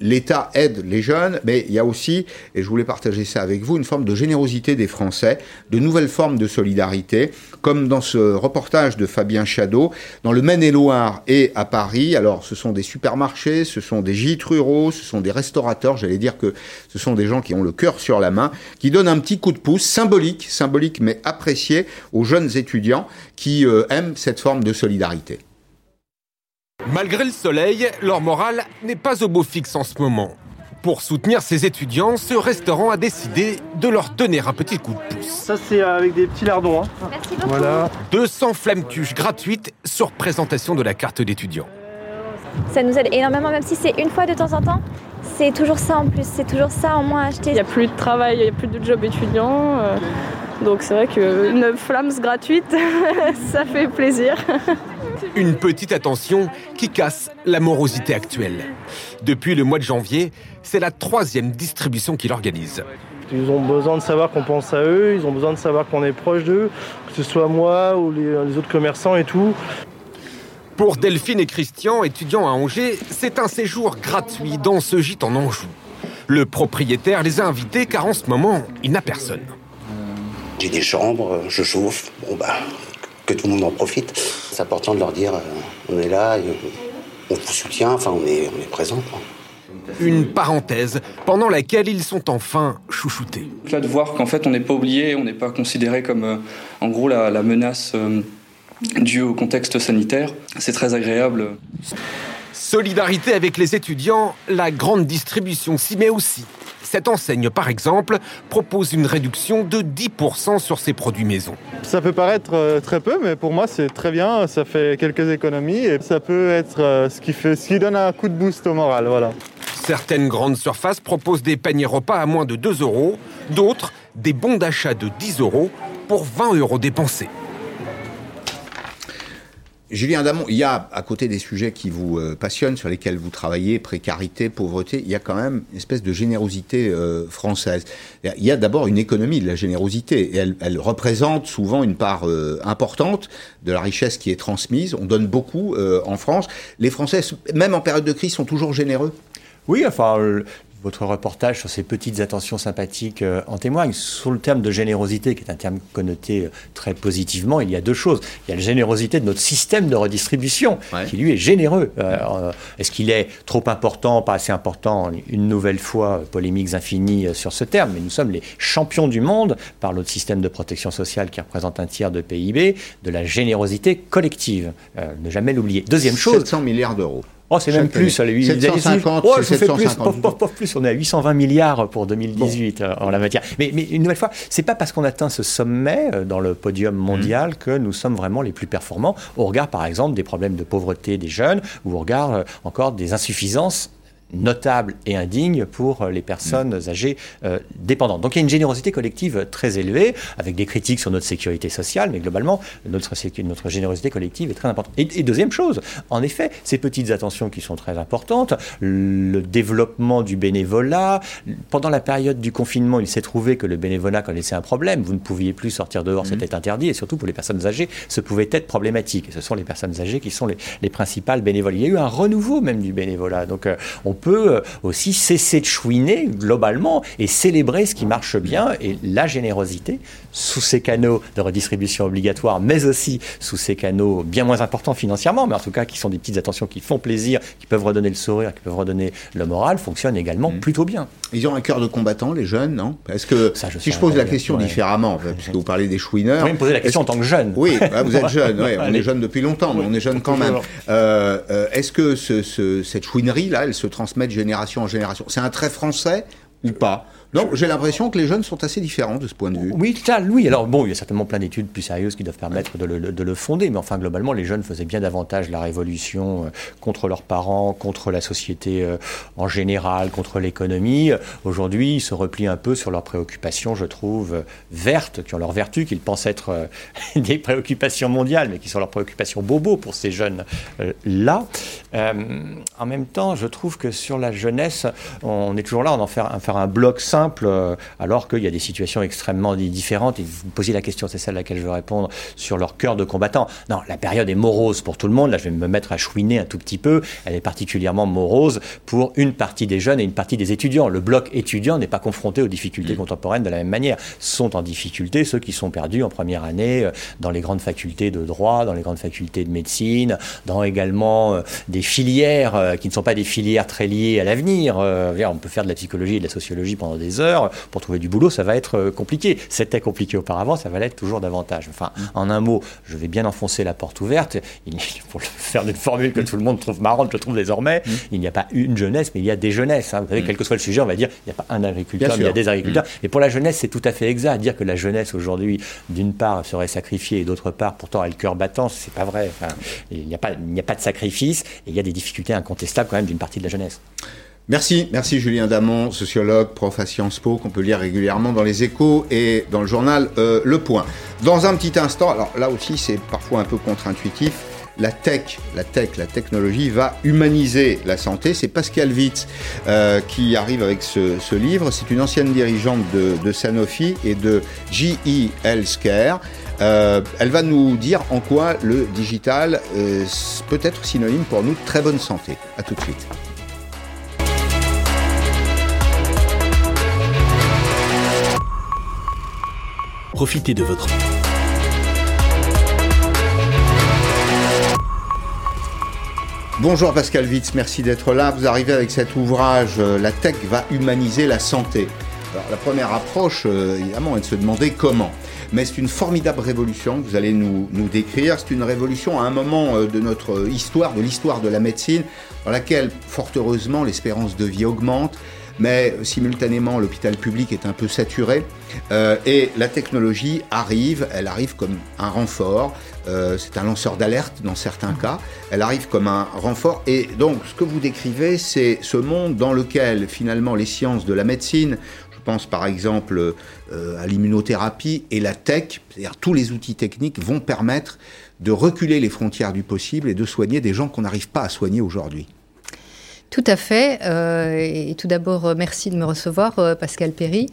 L'État aide les jeunes, mais il y a aussi, et je voulais partager ça avec vous, une forme de générosité des Français, de nouvelles formes de solidarité, comme dans ce reportage de Fabien Chadeau, dans le Maine-et-Loire et à Paris. Alors, ce sont des supermarchés, ce sont des gîtes ruraux, ce sont des restaurateurs, j'allais dire que ce sont des gens qui ont le cœur sur la main, qui donnent un petit coup de pouce symbolique, symbolique mais apprécié aux jeunes étudiants qui euh, aiment cette forme de solidarité. Malgré le soleil, leur morale n'est pas au beau fixe en ce moment. Pour soutenir ces étudiants, ce restaurant a décidé de leur donner un petit coup de pouce. Ça, c'est avec des petits lardons. Hein. Merci beaucoup. Voilà. 200 flammes cuches gratuites sur présentation de la carte d'étudiant. Ça nous aide énormément, même si c'est une fois de temps en temps. C'est toujours ça en plus, c'est toujours ça en moins à acheter. Il n'y a plus de travail, il n'y a plus de job étudiant. Euh, donc c'est vrai qu'une flamme gratuite, *laughs* ça fait plaisir. *laughs* Une petite attention qui casse la morosité actuelle. Depuis le mois de janvier, c'est la troisième distribution qu'il organise. Ils ont besoin de savoir qu'on pense à eux, ils ont besoin de savoir qu'on est proche d'eux, que ce soit moi ou les, autres commerçants et tout. Pour Delphine et Christian, étudiants à Angers, c'est un séjour gratuit dans ce gîte en Anjou. Le propriétaire les a invités car en ce moment, il n'a personne. J'ai des chambres, je chauffe. Bon, bah, que tout le monde en profite. C'est important de leur dire euh, on est là, on vous soutient, enfin, on est, on est présent. Une parenthèse pendant laquelle ils sont enfin chouchoutés. Là, de voir qu'en fait, on n'est pas oublié, on n'est pas considéré comme, euh, en gros, la, menace euh, due au contexte sanitaire, c'est très agréable. Solidarité avec les étudiants, la grande distribution s'y met aussi. Cette enseigne, par exemple, propose une réduction de 10% sur ses produits maison. Ça peut paraître euh, très peu, mais pour moi c'est très bien, ça fait quelques économies et ça peut être euh, ce qui, fait, ce qui donne un coup de boost au moral. Voilà. Certaines grandes surfaces proposent des paniers repas à moins de 2 euros, d'autres des bons d'achat de 10 euros pour 20 euros dépensés. Julien Damon, il y a, à côté des sujets qui vous euh, passionnent, sur lesquels vous travaillez, précarité, pauvreté, il y a quand même une espèce de générosité euh, française. Il y a d'abord une économie de la générosité, et elle, représente souvent une part euh, importante de la richesse qui est transmise. On donne beaucoup en France. Les Français, même en période de crise, sont toujours généreux? Oui, enfin, votre reportage sur ces petites attentions sympathiques euh, en témoigne. Sur le terme de générosité, qui est un terme connoté euh, très positivement, il y a deux choses. Il y a la générosité de notre système de redistribution, qui lui est généreux. Euh, est-ce qu'il est trop important, pas assez important Une nouvelle fois, polémiques infinies sur ce terme, mais nous sommes les champions du monde par notre système de protection sociale qui représente un tiers de PIB, de la générosité collective. ne jamais l'oublier. Deuxième chose. 700 milliards d'euros. Oh, c'est même plus. 750, oh, c'est 750. Plus, plus, on est à 820 milliards pour 2018 euh, en la matière. Mais, mais une nouvelle fois, c'est pas parce qu'on atteint ce sommet euh, dans le podium mondial mmh. que nous sommes vraiment les plus performants au regard, par exemple, des problèmes de pauvreté des jeunes ou au regard euh, encore des insuffisances notable et indigne pour euh, les personnes mm. âgées euh, dépendantes. Donc il y a une générosité collective très élevée, avec des critiques sur notre sécurité sociale, mais globalement, notre, notre générosité collective est très importante. Et, deuxième chose, en effet, ces petites attentions qui sont très importantes, le développement du bénévolat, pendant la période du confinement, il s'est trouvé que le bénévolat connaissait un problème, vous ne pouviez plus sortir dehors, mm. c'était interdit, et surtout pour les personnes âgées, ce pouvait être problématique. Et ce sont les personnes âgées qui sont les, les principales bénévoles. Il y a eu un renouveau même du bénévolat. Donc euh, on peut euh, aussi cesser de chouiner globalement et célébrer ce qui marche bien et la générosité sous ces canaux de redistribution obligatoire, mais aussi sous ces canaux bien moins importants financièrement, mais en tout cas qui sont des petites attentions qui font plaisir, qui peuvent redonner le sourire, qui peuvent redonner le moral, fonctionnent également mmh. plutôt bien. Ils ont un cœur de combattant, les jeunes, non? Est-ce que si je pose la question différemment, puisque vous parlez des chouineurs, vous me poser la question en tant que jeune. Oui, bah, vous êtes jeune. on est jeune depuis longtemps, mais on est jeune quand même. Euh, euh, est-ce que cette chouinerie là, elle se transmet de génération en génération. C'est un trait français ou pas? Non, j'ai l'impression que les jeunes sont assez différents de ce point de vue. Oui, ça, oui. Alors bon, il y a certainement plein d'études plus sérieuses qui doivent permettre de le, fonder, mais enfin globalement, les jeunes faisaient bien davantage la révolution euh, contre leurs parents, contre la société euh, en général, contre l'économie. Aujourd'hui, ils se replient un peu sur leurs préoccupations, je trouve, euh, vertes, qui ont leur vertu, qu'ils pensent être *laughs* des préoccupations mondiales, mais qui sont leurs préoccupations bobos pour ces jeunes-là. en même temps, je trouve que sur la jeunesse, on est toujours là, on en fait, faire un bloc simple simple, euh, alors qu'il y a des situations extrêmement différentes. Et vous me posez la question, c'est celle à laquelle je veux répondre, sur leur cœur de combattant. Non, la période est morose pour tout le monde. Là, je vais me mettre à chouiner un tout petit peu. Elle est particulièrement morose pour une partie des jeunes et une partie des étudiants. Le bloc étudiant n'est pas confronté aux difficultés mmh. contemporaines de la même manière. Sont en difficulté ceux qui sont perdus en première année euh, dans les grandes facultés de droit, dans les grandes facultés de médecine, dans également euh, des filières qui ne sont pas des filières très liées à l'avenir. on peut faire de la psychologie et de la sociologie pendant des heures pour trouver du boulot, ça va être euh, compliqué. C'était compliqué auparavant, ça va l'être toujours davantage. Enfin, mm. en un mot, je vais bien enfoncer la porte ouverte. Il, *laughs* pour faire une formule que tout le monde trouve marrante, je trouve désormais, mm. il n'y a pas une jeunesse, mais il y a des jeunesses. Hein. Vous savez, mm. quel que soit le sujet, on va dire, il n'y a pas un agriculteur, mais il y a des agriculteurs. Et pour la jeunesse, c'est tout à fait exact. Dire que la jeunesse aujourd'hui, d'une part, serait sacrifiée et d'autre part, pourtant, elle cœur battant, c'est pas vrai. il n'y a pas, il n'y a pas de sacrifice et il y a des difficultés incontestables quand même d'une partie de la jeunesse. Merci, merci Julien Damon, sociologue, prof à Sciences Po, qu'on peut lire régulièrement dans les échos et dans le journal euh, Le Point. Dans un petit instant, alors là aussi c'est parfois un peu contre-intuitif, la tech, la tech, la technologie va humaniser la santé. C'est Pascal Witz euh, qui arrive avec ce, livre. C'est une ancienne dirigeante de, Sanofi et de GE Healthcare. Euh, elle va nous dire en quoi le digital peut être synonyme pour nous de très bonne santé. À tout de suite. Profitez de votre... Bonjour Pascal Witz, merci d'être là. Vous arrivez avec cet ouvrage euh, La tech va humaniser la santé. La première approche, euh, évidemment, est de se demander comment. Mais c'est une formidable révolution que vous allez nous, nous décrire. C'est une révolution à un moment euh, de notre histoire, de l'histoire de la médecine, dans laquelle, fort heureusement, l'espérance de vie augmente mais simultanément l'hôpital public est un peu saturé euh, et la technologie arrive, elle arrive comme un renfort, euh, c'est un lanceur d'alerte dans certains cas, elle arrive comme un renfort et donc ce que vous décrivez c'est ce monde dans lequel finalement les sciences de la médecine, je pense par exemple euh, à l'immunothérapie et la tech, c'est-à-dire tous les outils techniques vont permettre de reculer les frontières du possible et de soigner des gens qu'on n'arrive pas à soigner aujourd'hui. Tout à fait. Euh, et tout d'abord, euh, merci de me recevoir, euh, Pascal Perry.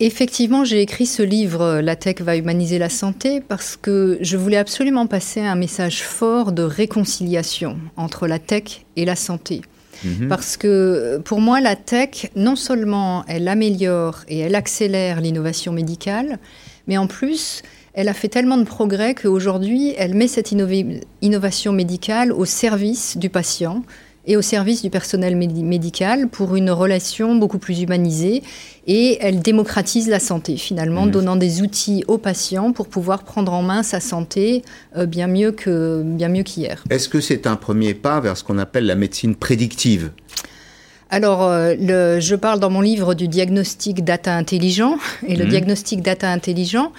effectivement, j'ai écrit ce livre, La tech va humaniser la santé, parce que je voulais absolument passer un message fort de réconciliation entre la tech et la santé. Mhm. Parce que pour moi, la tech, non seulement elle améliore et elle accélère l'innovation médicale, mais en plus, elle a fait tellement de progrès qu'aujourd'hui, elle met cette innovation médicale au service du patient, et au service du personnel médical pour une relation beaucoup plus humanisée et elle démocratise la santé finalement, mmh. donnant des outils aux patients pour pouvoir prendre en main sa santé euh, bien mieux que bien mieux qu'hier. Est-ce que c'est un premier pas vers ce qu'on appelle la médecine prédictive? Alors, euh, le, je parle dans mon livre du diagnostic data intelligent. Et le mmh. diagnostic data intelligent,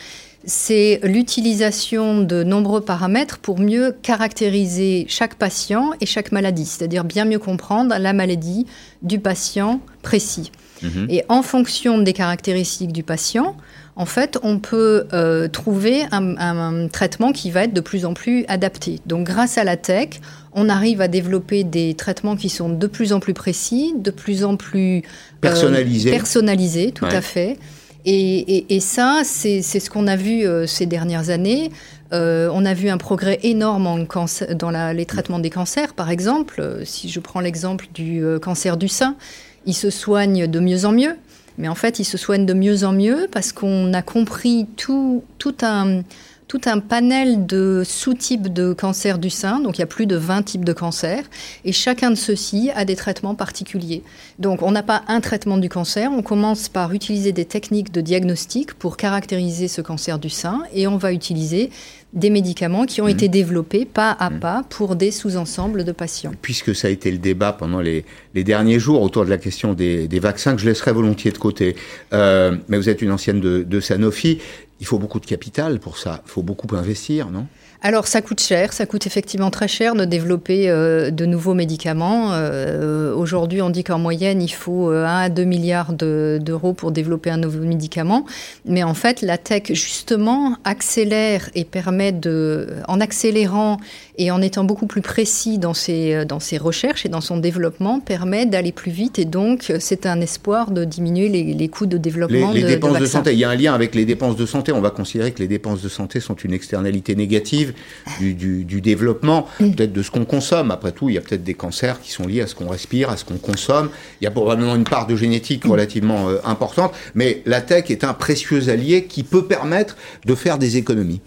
c'est l'utilisation de nombreux paramètres pour mieux caractériser chaque patient et chaque maladie, c'est-à-dire bien mieux comprendre la maladie du patient précis. Mhm. Et en fonction des caractéristiques du patient, en fait, on peut euh, trouver un, traitement qui va être de plus en plus adapté. Donc, grâce à la tech, on arrive à développer des traitements qui sont de plus en plus précis, de plus en plus euh, personnalisés. personnalisés, tout à fait. Et, ça, c'est ce qu'on a vu euh, ces dernières années. Euh, on a vu un progrès énorme dans les traitements des cancers, par exemple. Euh, si je prends l'exemple du cancer du sein, il se soigne de mieux en mieux. Mais en fait, il se soigne de mieux en mieux parce qu'on a compris tout un tout un panel de sous-types de cancer du sein. Donc il y a plus de 20 types de cancers. Et chacun de ceux-ci a des traitements particuliers. Donc on n'a pas un traitement du cancer. On commence par utiliser des techniques de diagnostic pour caractériser ce cancer du sein. Et on va utiliser des médicaments qui ont mmh. été développés pas à mmh. pas pour des sous-ensembles de patients. Puisque ça a été le débat pendant les, derniers jours autour de la question des, vaccins, que je laisserai volontiers de côté, euh, mais vous êtes une ancienne de, de Sanofi, il faut beaucoup de capital pour ça, il faut beaucoup investir, non? Alors ça coûte cher, ça coûte effectivement très cher de développer euh, de nouveaux médicaments. Euh, aujourd'hui, on dit qu'en moyenne, il faut 1 euh, à 2 milliards d'euros pour développer un nouveau médicament. Mais en fait, la tech, justement, accélère et permet de, en accélérant et en étant beaucoup plus précis dans ses, dans ses recherches et dans son développement, permet d'aller plus vite. Et donc, c'est un espoir de diminuer les, coûts de développement. Les, les dépenses de santé, il y a un lien avec les dépenses de santé. On va considérer que les dépenses de santé sont une externalité négative du, développement, peut-être de ce qu'on consomme. Après tout, il y a peut-être des cancers qui sont liés à ce qu'on respire, à ce qu'on consomme. Il y a probablement une part de génétique relativement euh, importante, mais la tech est un précieux allié qui peut permettre de faire des économies.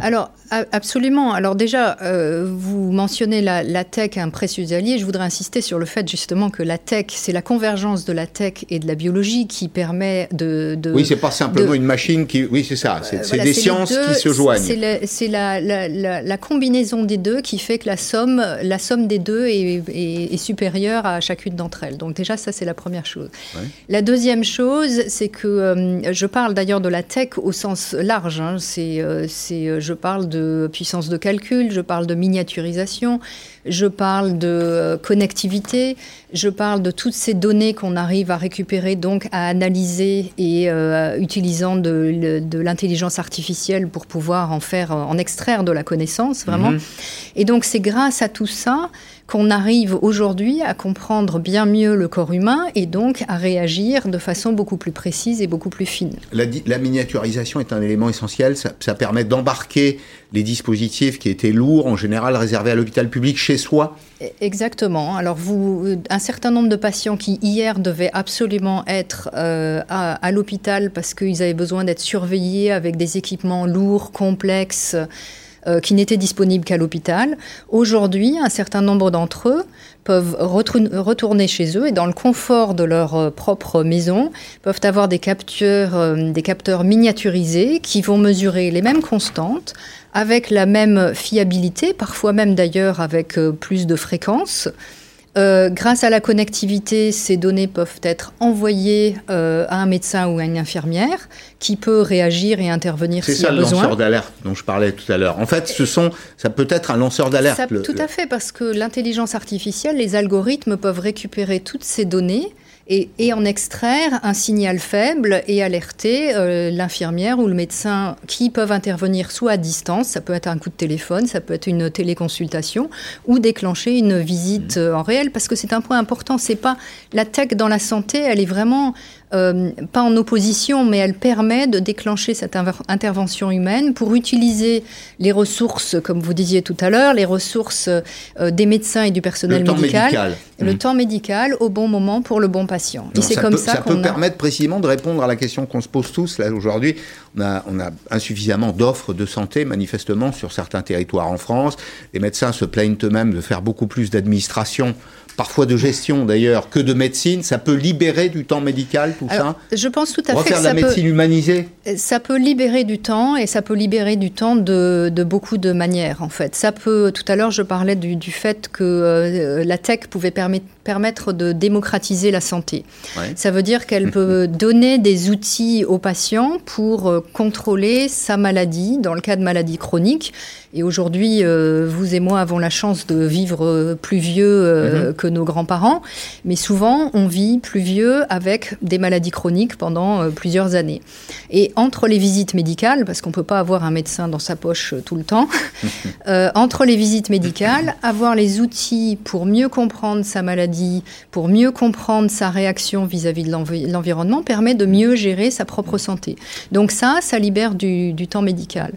Alors, absolument. Alors déjà, euh, vous mentionnez la, tech, un précieux allié. Je voudrais insister sur le fait justement que la tech, c'est la convergence de la tech et de la biologie qui permet de... oui, c'est pas simplement une machine qui... Oui, c'est ça. C'est des sciences qui se joignent. C'est la, la, combinaison des deux qui fait que la somme, la somme des deux est, supérieure à chacune d'entre elles. Donc déjà, ça, c'est la première chose. La deuxième chose, c'est que euh, je parle d'ailleurs de la tech au sens large. Hein. C'est... Euh, je parle de puissance de calcul, je parle de miniaturisation, je parle de euh, connectivité, je parle de toutes ces données qu'on arrive à récupérer, donc à analyser et euh, utilisant de, l'intelligence artificielle pour pouvoir en faire, en extraire de la connaissance, vraiment. Mhm. Et donc c'est grâce à tout ça qu'on arrive aujourd'hui à comprendre bien mieux le corps humain et donc à réagir de façon beaucoup plus précise et beaucoup plus fine. La, miniaturisation est un élément essentiel, ça, permet d'embarquer les dispositifs qui étaient lourds, en général réservés à l'hôpital public, chez soi e, Exactement. Alors, vous, un certain nombre de patients qui, hier, devaient absolument être euh, à, à l'hôpital parce qu'ils avaient besoin d'être surveillés avec des équipements lourds, complexes, euh, qui n'étaient disponibles qu'à l'hôpital. Aujourd'hui, un certain nombre d'entre eux peuvent retourner chez eux et dans le confort de leur euh, propre maison, peuvent avoir des capteurs, euh, des capteurs miniaturisés qui vont mesurer les mêmes constantes avec la même fiabilité, parfois même d'ailleurs avec plus de fréquence. Euh, grâce à la connectivité, ces données peuvent être envoyées euh, à un médecin ou à une infirmière qui peut réagir et intervenir si besoin. C'est ça le lanceur d'alerte dont je parlais tout à l'heure. En fait, ce sont, ça peut être un lanceur d'alerte. Tout à fait, parce que l'intelligence artificielle, les algorithmes peuvent récupérer toutes ces données et, en extraire un signal faible et alerter euh, l'infirmière ou le médecin qui peuvent intervenir soit à distance, ça peut être un coup de téléphone, ça peut être une téléconsultation, ou déclencher une visite mmh. euh, en réel, parce que c'est un point important. C'est pas la tech dans la santé, elle est vraiment euh, pas en opposition, mais elle permet de déclencher cette intervention humaine pour utiliser les ressources, comme vous disiez tout à l'heure, les ressources euh, des médecins et du personnel le médical, temps médical, le mmh. temps médical au bon moment pour le bon patient. et c'est comme peut, ça, ça peut a... permettre précisément de répondre à la question qu'on se pose tous là aujourd'hui. On a, on a insuffisamment d'offres de santé manifestement sur certains territoires en France. Les médecins se plaignent eux-mêmes de faire beaucoup plus d'administration parfois de gestion d'ailleurs, que de médecine. Ça peut libérer du temps médical, tout Alors, ça Je pense tout à fait va faire que de la ça médecine peut, humanisée ça peut libérer du temps et ça peut libérer du temps de, de beaucoup de manières en fait. Ça peut, tout à l'heure je parlais du, du fait que euh, la tech pouvait permettre permettre de démocratiser la santé. Ouais. Ça veut dire qu'elle *laughs* peut donner des outils aux patients pour euh, contrôler sa maladie dans le cas de maladies chroniques. Et aujourd'hui, euh, vous et moi avons la chance de vivre euh, plus vieux euh, Mhm. que nos grands-parents, mais souvent on vit plus vieux avec des maladies chroniques pendant euh, plusieurs années. Et entre les visites médicales, parce qu'on peut pas avoir un médecin dans sa poche tout le temps, *laughs* entre les visites médicales, avoir les outils pour mieux comprendre sa maladie, pour mieux comprendre sa réaction vis-à-vis de l'envi- l'environnement, permet de mieux gérer sa propre santé. Donc ça, ça libère du, du temps médical.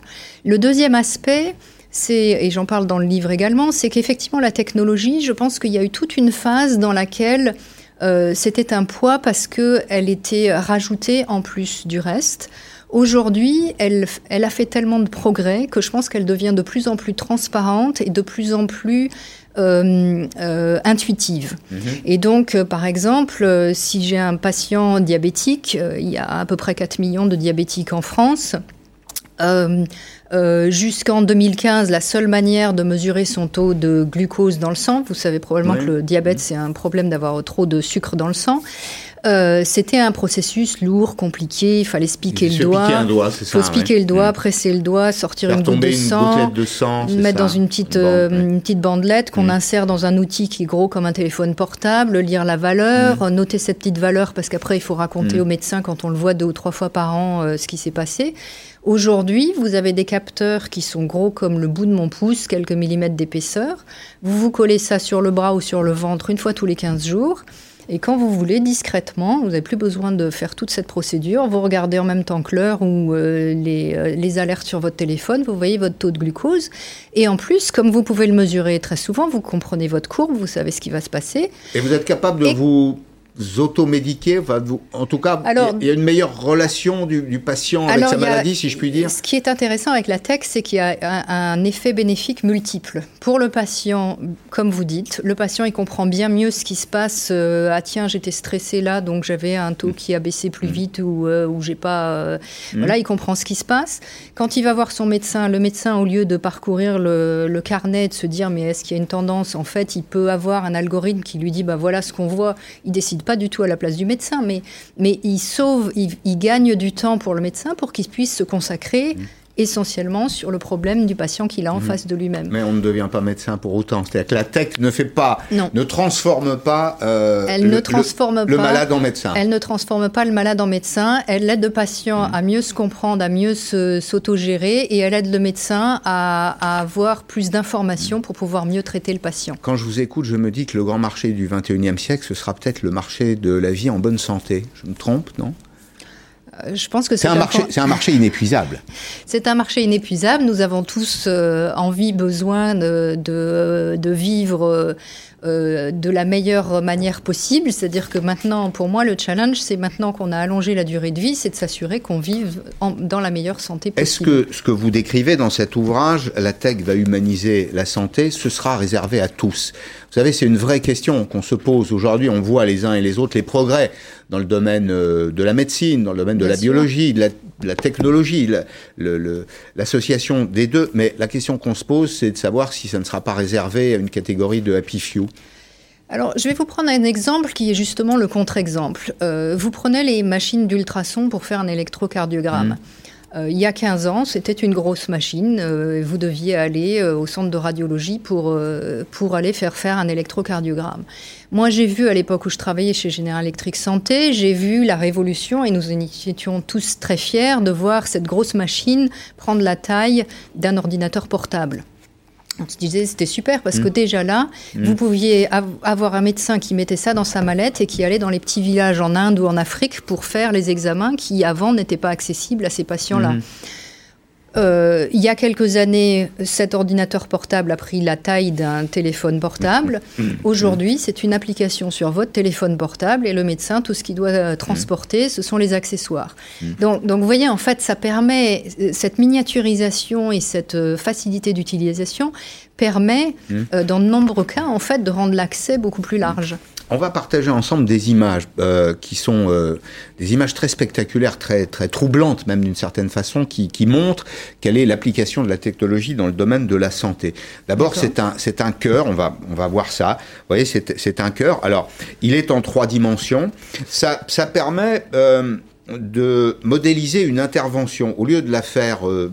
Le deuxième aspect, c'est, et j'en parle dans le livre également, c'est qu'effectivement la technologie, je pense qu'il y a eu toute une phase dans laquelle euh, c'était un poids parce qu'elle était rajoutée en plus du reste. Aujourd'hui, elle, elle a fait tellement de progrès que je pense qu'elle devient de plus en plus transparente et de plus en plus euh, euh, intuitive. Et donc, euh, par exemple, si j'ai un patient diabétique, il y a à peu près 4 millions de diabétiques en France. Euh, euh, Jusqu'en 2015, la seule manière de mesurer son taux de glucose dans le sang, vous savez probablement que le diabète, c'est un problème d'avoir trop de sucre dans le sang. Euh, C'était un processus lourd, compliqué. Il fallait se piquer Se le doigt. piquer un doigt, c'est faut se piquer ouais. le doigt, presser le doigt, sortir Faire une goutte de sang, de mettre ça. dans une petite, Une bande, ouais. une petite bandelette qu'on Mm. insère dans un outil qui est gros comme un téléphone portable, lire la valeur, Mm. noter cette petite valeur parce qu'après il faut raconter Mm. au médecin quand on le voit deux ou trois fois par an euh, ce qui s'est passé. Aujourd'hui, vous avez des capteurs qui sont gros comme le bout de mon pouce, quelques millimètres d'épaisseur. Vous vous collez ça sur le bras ou sur le ventre une fois tous les 15 jours. Et quand vous voulez, discrètement, vous n'avez plus besoin de faire toute cette procédure. Vous regardez en même temps que l'heure ou euh, les, euh, les alertes sur votre téléphone, vous voyez votre taux de glucose. Et en plus, comme vous pouvez le mesurer très souvent, vous comprenez votre courbe, vous savez ce qui va se passer. Et vous êtes capable de Et- vous automédiquer enfin, vous- En tout cas, il y a une meilleure relation du, du patient avec sa a- maladie, si je puis dire. Ce qui est intéressant avec la tech, c'est qu'il y a un, un effet bénéfique multiple. Pour le patient, comme vous dites, le patient, il comprend bien mieux ce qui se passe. euh, ah tiens, j'étais stressé là, donc j'avais un taux qui a baissé plus vite ou, euh, ou j'ai pas... euh, Mm. Voilà, il comprend ce qui se passe. Quand il va voir son médecin, le médecin, au lieu de parcourir le, le carnet, de se dire mais est-ce qu'il y a une tendance, en fait, il peut avoir un algorithme qui lui dit bah voilà ce qu'on voit. Il décide pas du tout à la place du médecin, mais, mais il sauve, il, il gagne du temps pour le médecin pour qu'il puisse se consacrer essentiellement sur le problème du patient qu'il a en Mhm. face de lui-même. Mais on ne devient pas médecin pour autant. C'est-à-dire que la tech ne fait pas, Non. ne transforme pas euh, Elle le, ne le- transforme le pas. malade en médecin. Elle ne transforme pas le malade en médecin. Elle aide le patient Mm. à mieux se comprendre, à mieux s'autogérer, et elle aide le médecin à, à avoir plus d'informations Mm. pour pouvoir mieux traiter le patient. Quand je vous écoute, je me dis que le grand marché du 21e siècle, ce sera peut-être le marché de la vie en bonne santé. Je me trompe, non? Je pense que C'est un, marché, con- c'est un marché inépuisable. *laughs* C'est un marché inépuisable. Nous avons tous euh, envie, besoin de, de, de vivre euh, de la meilleure manière possible. C'est-à-dire que maintenant, pour moi, le challenge, c'est maintenant qu'on a allongé la durée de vie, c'est de s'assurer qu'on vive en- dans la meilleure santé Est-ce possible. que ce que vous décrivez dans cet ouvrage, la tech va humaniser la santé, ce sera réservé à tous? Vous savez, c'est une vraie question qu'on se pose aujourd'hui. On voit les uns et les autres les progrès dans le domaine euh, de la médecine, dans le domaine de Bien la sûr. biologie, de la, de la technologie, la- le- le- l'association des deux. Mais la question qu'on se pose, c'est de savoir si ça ne sera pas réservé à une catégorie de happy few. Alors, je vais vous prendre un exemple qui est justement le contre-exemple. Euh, vous prenez les machines d'ultrasons pour faire un électrocardiogramme. Euh, il y a 15 ans, c'était une grosse machine. euh, vous deviez aller euh, au centre de radiologie pour, euh, pour aller faire faire un électrocardiogramme. Moi, j'ai vu à l'époque où je travaillais chez General Electric Santé, j'ai vu la révolution et nous étions tous très fiers de voir cette grosse machine prendre la taille d'un ordinateur portable. On se disait c'était super parce que mm. déjà là, mm. vous pouviez avoir un médecin qui mettait ça dans sa mallette et qui allait dans les petits villages en Inde ou en Afrique pour faire les examens qui avant n'étaient pas accessibles à ces patients-là. Mm. Euh, il y a quelques années, cet ordinateur portable a pris la taille d'un téléphone portable. Mmh. Mmh. Aujourd'hui, c'est une application sur votre téléphone portable et le médecin, tout ce qu'il doit euh, transporter, ce sont les accessoires. Donc, donc, vous voyez, en fait, ça permet, euh, cette miniaturisation et cette facilité d'utilisation permet, dans de nombreux cas, en fait, de rendre l'accès beaucoup plus large. On va partager ensemble des images euh, qui sont euh, des images très spectaculaires, très très troublantes même d'une certaine façon, qui, qui montrent quelle est l'application de la technologie dans le domaine de la santé. D'abord, c'est un c'est un cœur. On va on va voir ça. Vous voyez, c'est c'est un cœur. Alors, il est en trois dimensions. Ça ça permet euh, de modéliser une intervention au lieu de la faire euh,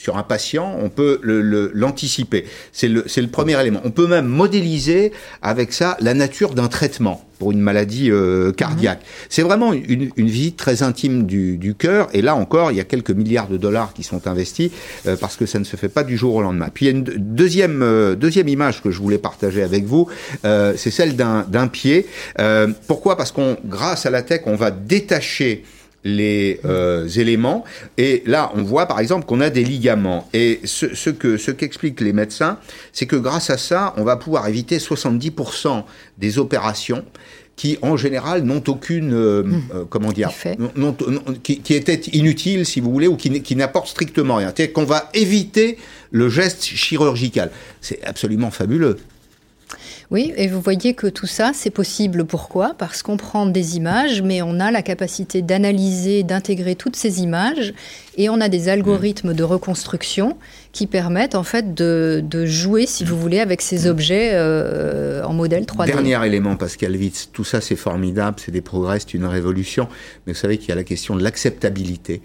sur un patient, on peut l'anticiper. c'est le, le, premier élément. On peut même modéliser avec ça la nature d'un traitement pour une maladie euh, cardiaque. Mhm. C'est vraiment une, une, visite très intime du, du cœur. Et là encore, il y a quelques milliards de dollars qui sont investis euh, parce que ça ne se fait pas du jour au lendemain. Puis il y a une deuxième, euh, deuxième image que je voulais partager avec vous. c'est celle d'un pied. pourquoi? Parce qu'on, grâce à la tech, on va détacher les euh, éléments. Et là, on voit par exemple qu'on a des ligaments. Et ce, ce que ce qu'expliquent les médecins, c'est que grâce à ça, on va pouvoir éviter 70% des opérations qui en général n'ont aucune euh, hmm. euh, comment dire qui, qui, étaient inutiles si vous voulez ou qui, qui n'apportent strictement rien. C'est qu'on va éviter le geste chirurgical. C'est absolument fabuleux. Oui, et vous voyez que tout ça, c'est possible. Pourquoi? Parce qu'on prend des images, mais on a la capacité d'analyser, d'intégrer toutes ces images, et on a des algorithmes de reconstruction qui permettent en fait de, jouer, si vous voulez, avec ces objets euh, en modèle 3D. Dernier élément, Pascal Witz, tout ça c'est formidable, c'est des progrès, c'est une révolution, mais vous savez qu'il y a la question de l'acceptabilité.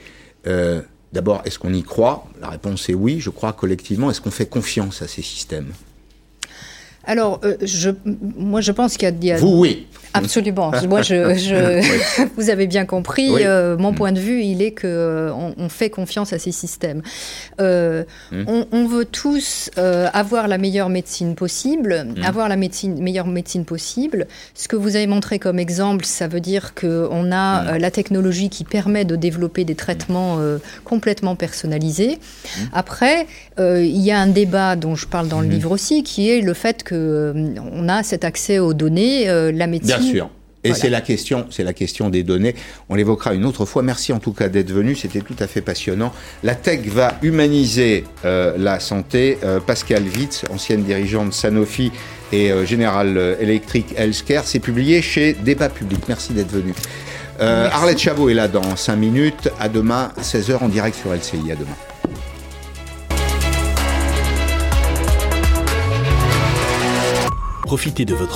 Euh, d'abord, est-ce qu'on y croit? La réponse est oui, je crois collectivement. Est-ce qu'on fait confiance à ces systèmes? Alors, euh, je, moi, je pense qu'il y a... Vous, oui. Absolument. Moi, je, *laughs* *laughs* vous avez bien compris. Euh, mon mm. point de vue, il est que euh, on, fait confiance à ces systèmes. Mm. on, veut tous avoir la meilleure médecine possible, mm. avoir la médecine, meilleure médecine possible. Ce que vous avez montré comme exemple, ça veut dire que on a la technologie qui permet de développer des traitements complètement personnalisés. Après, il y a un débat dont je parle dans le livre aussi, qui est le fait que on a cet accès aux données, la médecine sûr. Et c'est la question, c'est la question des données. On l'évoquera une autre fois. Merci en tout cas d'être venu. C'était tout à fait passionnant. La tech va humaniser euh, la santé. Euh, Pascal Witz, ancienne dirigeante de Sanofi et euh, General Electric Healthcare, c'est publié chez Débat Public. Merci d'être venu. Arlette Chabot est là dans 5 minutes. À demain, 16h en direct sur LCI. À demain. Profitez de votre